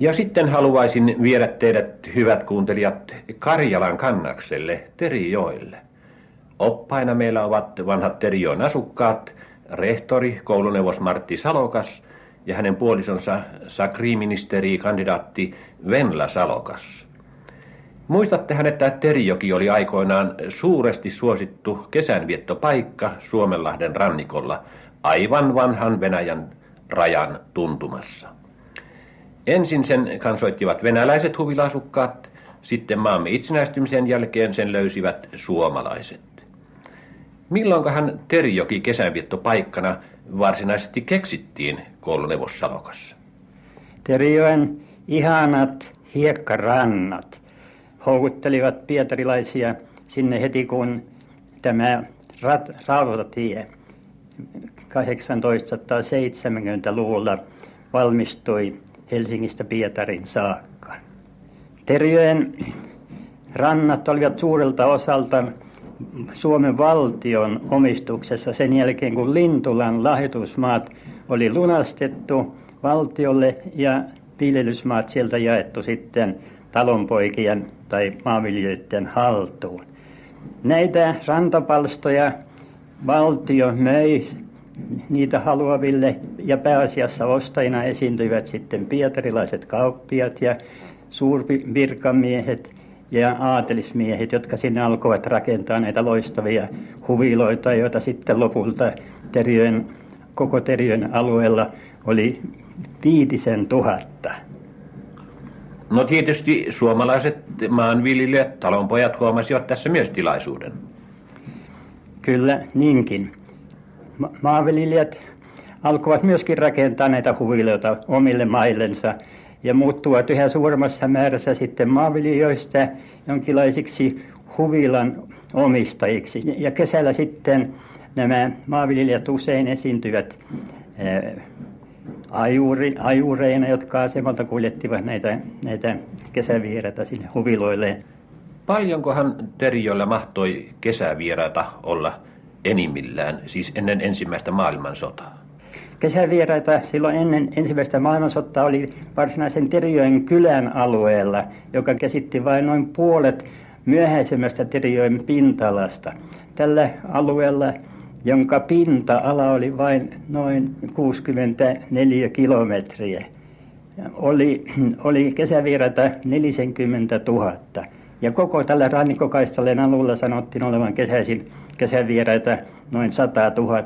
Ja sitten haluaisin viedä teidät, hyvät kuuntelijat, Karjalan kannakselle, Terijoelle. Oppaina meillä ovat vanhat Terijoen asukkaat, rehtori, kouluneuvos Martti Salokas ja hänen puolisonsa sakriministeri, kandidaatti Venla Salokas. Muistattehan, että Terijoki oli aikoinaan suuresti suosittu kesänviettopaikka Suomenlahden rannikolla, aivan vanhan Venäjän rajan tuntumassa. Ensin sen kansoittivat venäläiset huvilasukkaat, sitten maamme itsenäistymisen jälkeen sen löysivät suomalaiset. Milloinkahan Terijoki paikkana varsinaisesti keksittiin kouluneuvos Salokassa? Terijoen ihanat hiekkarannat houkuttelivat pietarilaisia sinne heti kun tämä rautatie 1870-luvulla valmistui Helsingistä Pietarin saakka. Terjoen rannat olivat suurelta osalta Suomen valtion omistuksessa sen jälkeen, kun Lintulan lahjoitusmaat oli lunastettu valtiolle ja viljelysmaat sieltä jaettu sitten talonpoikien tai maanviljelijöiden haltuun. Näitä rantapalstoja valtio möi niitä haluaville ja pääasiassa ostajina esiintyivät sitten pietarilaiset kauppiat ja suurvirkamiehet ja aatelismiehet, jotka sinne alkoivat rakentaa näitä loistavia huviloita, joita sitten lopulta Teriön, koko Teriön alueella oli viitisen tuhatta. No tietysti suomalaiset maanviljelijät, talonpojat huomasivat tässä myös tilaisuuden. Kyllä, niinkin. Ma- maanviljelijät alkoivat myöskin rakentaa näitä huviloita omille maillensa ja muuttuvat yhä suuremmassa määrässä sitten maanviljelijöistä jonkinlaisiksi huvilan omistajiksi. Ja kesällä sitten nämä maanviljelijät usein esiintyvät ajuri, ajureina, jotka asemalta kuljettivat näitä, näitä kesävieraita sinne huviloille. Paljonkohan Terijoilla mahtoi kesävieraita olla enimmillään, siis ennen ensimmäistä maailmansotaa? Kesävieraita silloin ennen ensimmäistä maailmansotaa oli varsinaisen Terijoen kylän alueella, joka käsitti vain noin puolet myöhäisemmästä Terijoen pinta-alasta. Tällä alueella jonka pinta-ala oli vain noin 64 kilometriä. Oli, oli kesävieraita 40 000. Ja koko tällä rannikkokaistalleen alueella sanottiin olevan kesäisin kesävieraita noin 100 000.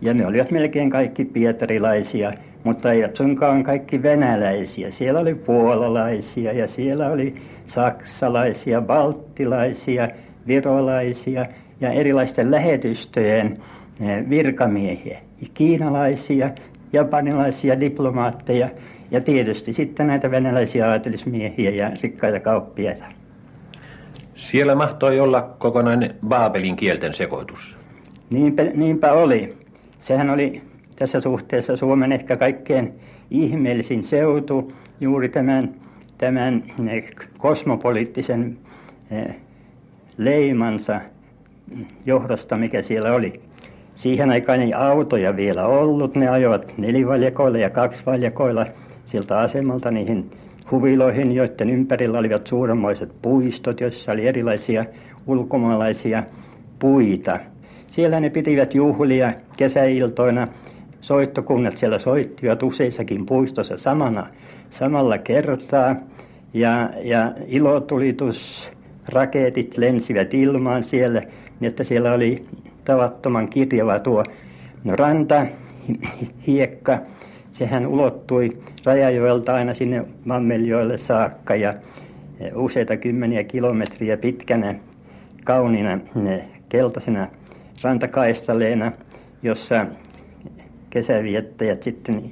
Ja ne olivat melkein kaikki pietarilaisia, mutta eivät suinkaan kaikki venäläisiä. Siellä oli puolalaisia ja siellä oli saksalaisia, balttilaisia, virolaisia – ja erilaisten lähetystöjen eh, virkamiehiä, kiinalaisia, japanilaisia diplomaatteja ja tietysti sitten näitä venäläisiä aatelismiehiä ja rikkaita kauppiaita. Siellä mahtoi olla kokonainen Baabelin kielten sekoitus. Niinpä, niinpä oli. Sehän oli tässä suhteessa Suomen ehkä kaikkein ihmeellisin seutu juuri tämän, tämän eh, kosmopoliittisen eh, leimansa johdosta, mikä siellä oli. Siihen aikaan ei autoja vielä ollut, ne ajoivat nelivaljakoilla ja kaksivaljakoilla siltä asemalta niihin huviloihin, joiden ympärillä olivat suuremmoiset puistot, joissa oli erilaisia ulkomaalaisia puita. Siellä ne pitivät juhlia kesäiltoina. Soittokunnat siellä soittivat useissakin puistossa samana, samalla kertaa. Ja, ja ilotulitusraketit lensivät ilmaan siellä niin että siellä oli tavattoman kirjava tuo ranta, hiekka. Sehän ulottui Rajajoelta aina sinne Mammeljoelle saakka ja useita kymmeniä kilometriä pitkänä kauniina keltaisena rantakaistaleena, jossa kesäviettäjät sitten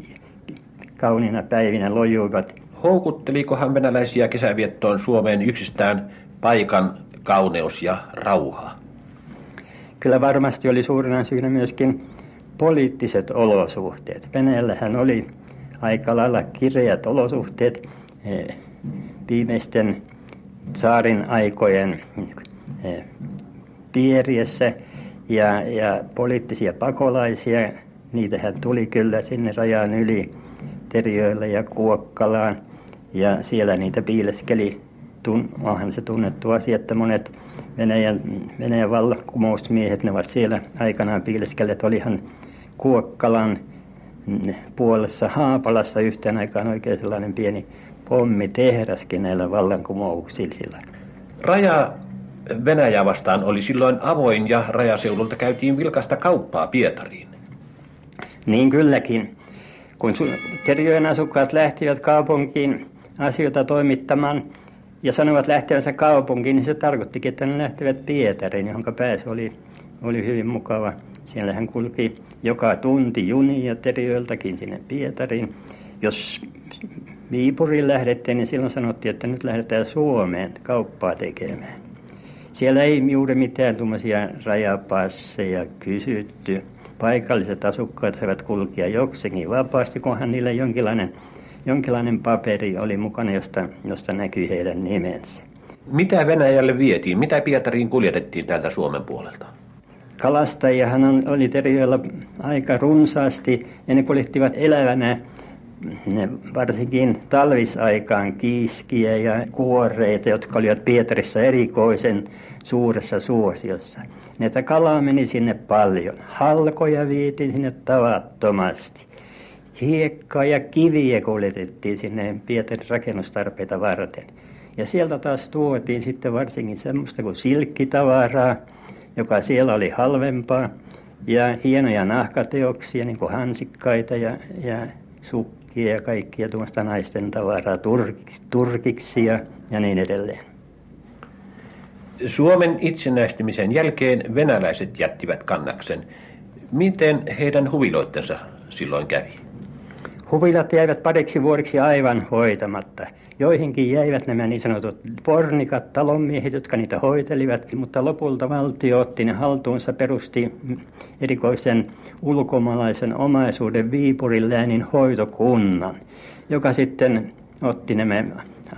kauniina päivinä lojuivat. Houkuttelikohan venäläisiä kesäviettoon Suomeen yksistään paikan kauneus ja rauha? kyllä varmasti oli suurena syynä myöskin poliittiset olosuhteet. Venäjällähän oli aika lailla kireät olosuhteet eh, viimeisten saarin aikojen eh, piiriessä ja, ja poliittisia pakolaisia, niitähän tuli kyllä sinne rajan yli Teriöille ja Kuokkalaan Ja siellä niitä piileskeli, tun, onhan se tunnettu asia, että monet Venäjän, Venäjän vallankumousmiehet, ne ovat siellä aikanaan piileskelleet. Olihan Kuokkalan puolessa Haapalassa yhteen aikaan oikein sellainen pieni pommitehdaskin näillä vallankumouksilla. Raja Venäjä vastaan oli silloin avoin ja rajaseudulta käytiin vilkasta kauppaa Pietariin. Niin kylläkin. Kun Terjojen asukkaat lähtivät kaupunkiin asioita toimittamaan ja sanovat lähtevänsä kaupunkiin, niin se tarkoittikin, että ne lähtevät Pietariin, johon pääsy oli, oli hyvin mukava. Siellä hän kulki joka tunti junia Terjoiltakin sinne Pietariin. Jos Viipuriin lähdettiin, niin silloin sanottiin, että nyt lähdetään Suomeen kauppaa tekemään. Siellä ei juuri mitään tuommoisia rajapasseja kysytty. Paikalliset asukkaat saivat kulkia jokseenkin vapaasti, kunhan niillä jonkinlainen, jonkinlainen paperi oli mukana, josta, josta näkyi heidän nimensä. Mitä Venäjälle vietiin? Mitä Pietariin kuljetettiin täältä Suomen puolelta? Kalastajahan oli Terijoilla aika runsaasti ja ne kuljettivat elävänä ne varsinkin talvisaikaan kiiskiä ja kuoreita, jotka olivat Pietarissa erikoisen suuressa suosiossa. Näitä kalaa meni sinne paljon. Halkoja vietiin sinne tavattomasti. Hiekkaa ja kiviä kuljetettiin sinne Pietarin rakennustarpeita varten. Ja sieltä taas tuotiin sitten varsinkin semmoista kuin silkkitavaraa, joka siellä oli halvempaa. Ja hienoja nahkateoksia, niin kuin hansikkaita ja, ja sukkia ja kaikkia tuommoista naisten tavaraa, turkiksi ja, ja niin edelleen. Suomen itsenäistymisen jälkeen venäläiset jättivät kannaksen. Miten heidän huviloittensa silloin kävi? Huvilat jäivät pariksi vuodeksi aivan hoitamatta. Joihinkin jäivät nämä niin sanotut pornikat, talonmiehet, jotka niitä hoitelivat, mutta lopulta valtio otti ne haltuunsa, perusti erikoisen ulkomaalaisen omaisuuden Viipurin läänin hoitokunnan, joka sitten otti nämä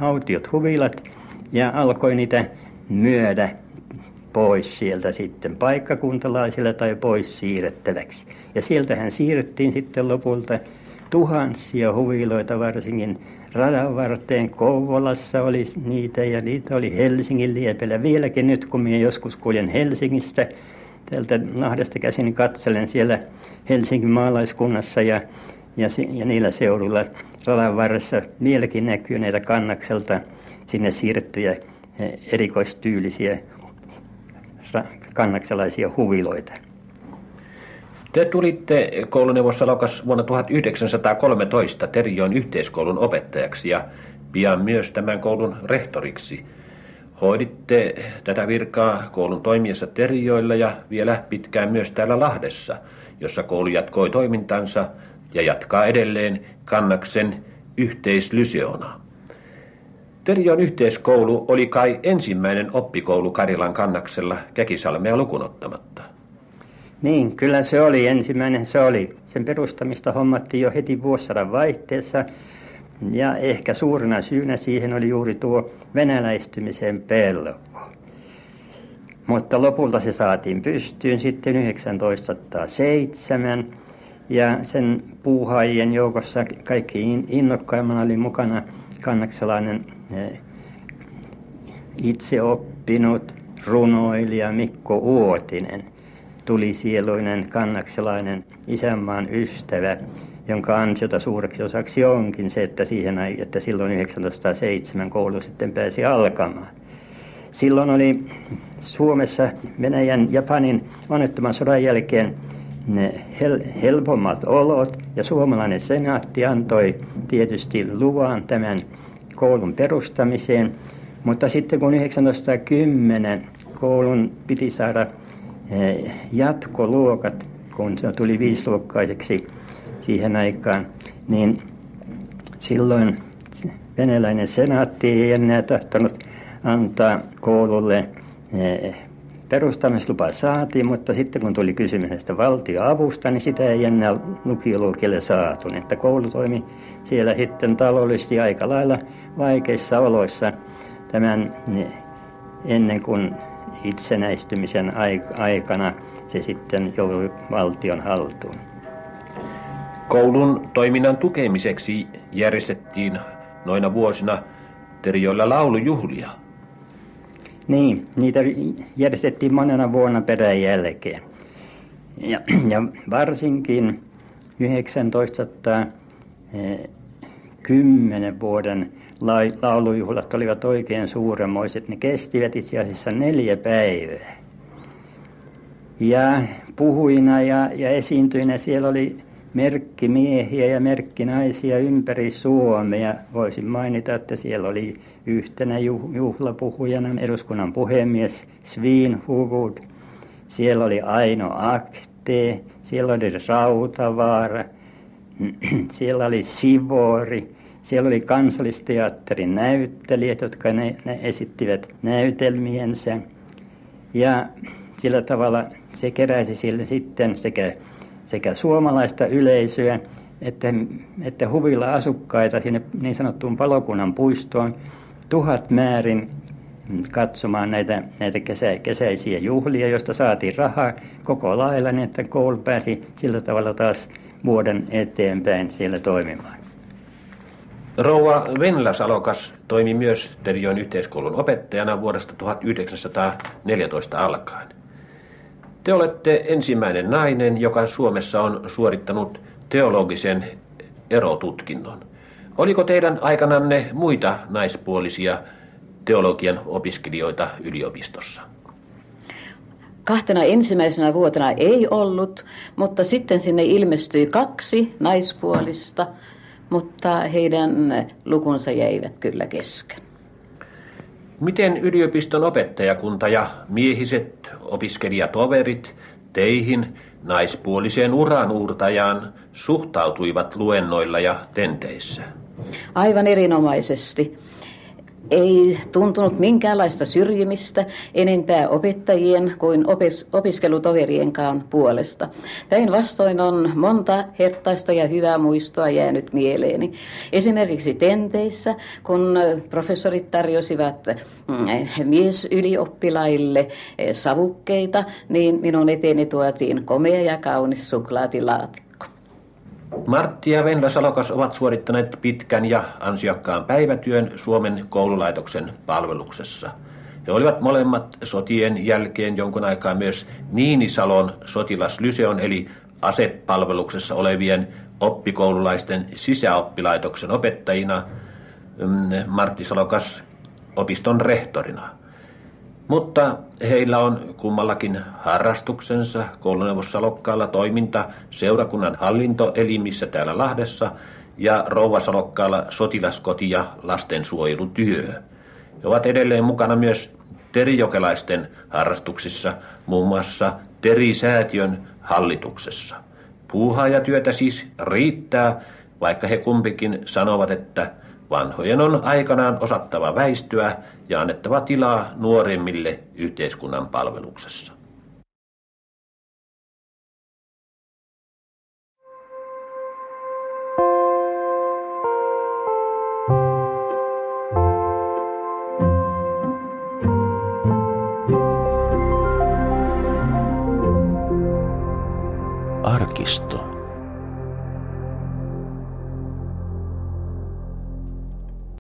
autiot huvilat ja alkoi niitä myydä pois sieltä sitten paikkakuntalaisille tai pois siirrettäväksi. Ja sieltähän siirrettiin sitten lopulta tuhansia huviloita varsinkin radan varteen. Kouvolassa oli niitä ja niitä oli Helsingin liepellä. Vieläkin nyt kun minä joskus kuljen Helsingistä, täältä Lahdesta käsin katselen siellä Helsingin maalaiskunnassa ja, ja, ja niillä seuduilla radan varressa vieläkin näkyy näitä kannakselta sinne siirrettyjä erikoistyylisiä kannaksalaisia huviloita. Te tulitte kouluneuvossa Laukas vuonna 1913 Terijoen yhteiskoulun opettajaksi ja pian myös tämän koulun rehtoriksi. Hoiditte tätä virkaa koulun toimiessa Terijoilla ja vielä pitkään myös täällä Lahdessa, jossa koulu jatkoi toimintansa ja jatkaa edelleen Kannaksen yhteislyseona. Terion yhteiskoulu oli kai ensimmäinen oppikoulu Karilan kannaksella Käkisalmea lukunottamatta. Niin, kyllä se oli ensimmäinen se oli. Sen perustamista hommattiin jo heti vuosisadan vaihteessa. Ja ehkä suurena syynä siihen oli juuri tuo venäläistymisen pelko. Mutta lopulta se saatiin pystyyn sitten 1907. Ja sen puuhaajien joukossa kaikki innokkaimmana oli mukana kannakselainen itse oppinut runoilija Mikko Uotinen, tulisieluinen kannakselainen isänmaan ystävä, jonka ansiota suureksi osaksi onkin se, että, siihen, että silloin 1907 koulu sitten pääsi alkamaan. Silloin oli Suomessa Venäjän Japanin onnettoman sodan jälkeen hel, helpommat olot ja suomalainen senaatti antoi tietysti luvan tämän koulun perustamiseen, mutta sitten kun 1910 koulun piti saada jatkoluokat, kun se tuli viisiluokkaiseksi siihen aikaan, niin silloin venäläinen senaatti ei enää tahtonut antaa koululle eh, perustamislupa saatiin, mutta sitten kun tuli kysymys näistä valtioavusta, niin sitä ei enää lukioluokille saatu. Että koulu toimi siellä sitten taloudellisesti aika lailla vaikeissa oloissa tämän ennen kuin itsenäistymisen aikana se sitten joutui valtion haltuun. Koulun toiminnan tukemiseksi järjestettiin noina vuosina Terijoilla laulujuhlia. Niin, niitä järjestettiin monena vuonna perän jälkeen. Ja, ja varsinkin 1910 vuoden laulujuhlat olivat oikein suuremmoiset. Ne kestivät itse asiassa neljä päivää. Ja puhuina ja, ja esiintyinä siellä oli merkkimiehiä ja merkkinaisia ympäri Suomea. Voisin mainita, että siellä oli yhtenä juhlapuhujana eduskunnan puhemies Svinhuvud. Siellä oli Aino Akte, siellä oli Rautavaara, siellä oli Sivori, siellä oli kansallisteatterin näyttelijät, jotka ne, ne esittivät näytelmiensä. Ja sillä tavalla se keräsi sille sitten sekä, sekä suomalaista yleisöä että, että huvilla asukkaita sinne niin sanottuun palokunnan puistoon tuhat määrin katsomaan näitä, näitä kesä, kesäisiä juhlia, joista saatiin rahaa koko lailla, niin että koulu pääsi sillä tavalla taas vuoden eteenpäin siellä toimimaan. Rouva Venla Salokas toimi myös Terion yhteiskoulun opettajana vuodesta 1914 alkaen. Te olette ensimmäinen nainen, joka Suomessa on suorittanut teologisen erotutkinnon. Oliko teidän aikananne muita naispuolisia teologian opiskelijoita yliopistossa? Kahtena ensimmäisenä vuotena ei ollut, mutta sitten sinne ilmestyi kaksi naispuolista, mutta heidän lukunsa jäivät kyllä kesken. Miten yliopiston opettajakunta ja miehiset opiskelijatoverit teihin naispuoliseen uranuurtajaan suhtautuivat luennoilla ja tenteissä? Aivan erinomaisesti ei tuntunut minkäänlaista syrjimistä enempää opettajien kuin opis, opiskelutoverienkaan puolesta. Päinvastoin on monta hertaista ja hyvää muistoa jäänyt mieleeni. Esimerkiksi tenteissä, kun professorit tarjosivat mm, miesylioppilaille savukkeita, niin minun eteeni tuotiin komea ja kaunis suklaatilaatikko. Martti ja Venla Salokas ovat suorittaneet pitkän ja ansiokkaan päivätyön Suomen koululaitoksen palveluksessa. He olivat molemmat sotien jälkeen jonkun aikaa myös Niinisalon sotilaslyseon eli asepalveluksessa olevien oppikoululaisten sisäoppilaitoksen opettajina, mm, Martti Salokas opiston rehtorina. Mutta heillä on kummallakin harrastuksensa kouluneuvosalokkaalla toiminta seurakunnan hallintoelimissä täällä Lahdessa ja rouvasalokkaalla sotilaskoti ja lastensuojelutyö. He ovat edelleen mukana myös terijokelaisten harrastuksissa, muun muassa Terisäätiön hallituksessa. Puuhaa ja työtä siis riittää, vaikka he kumpikin sanovat, että Vanhojen on aikanaan osattava väistyä ja annettava tilaa nuoremmille yhteiskunnan palveluksessa. Arkisto.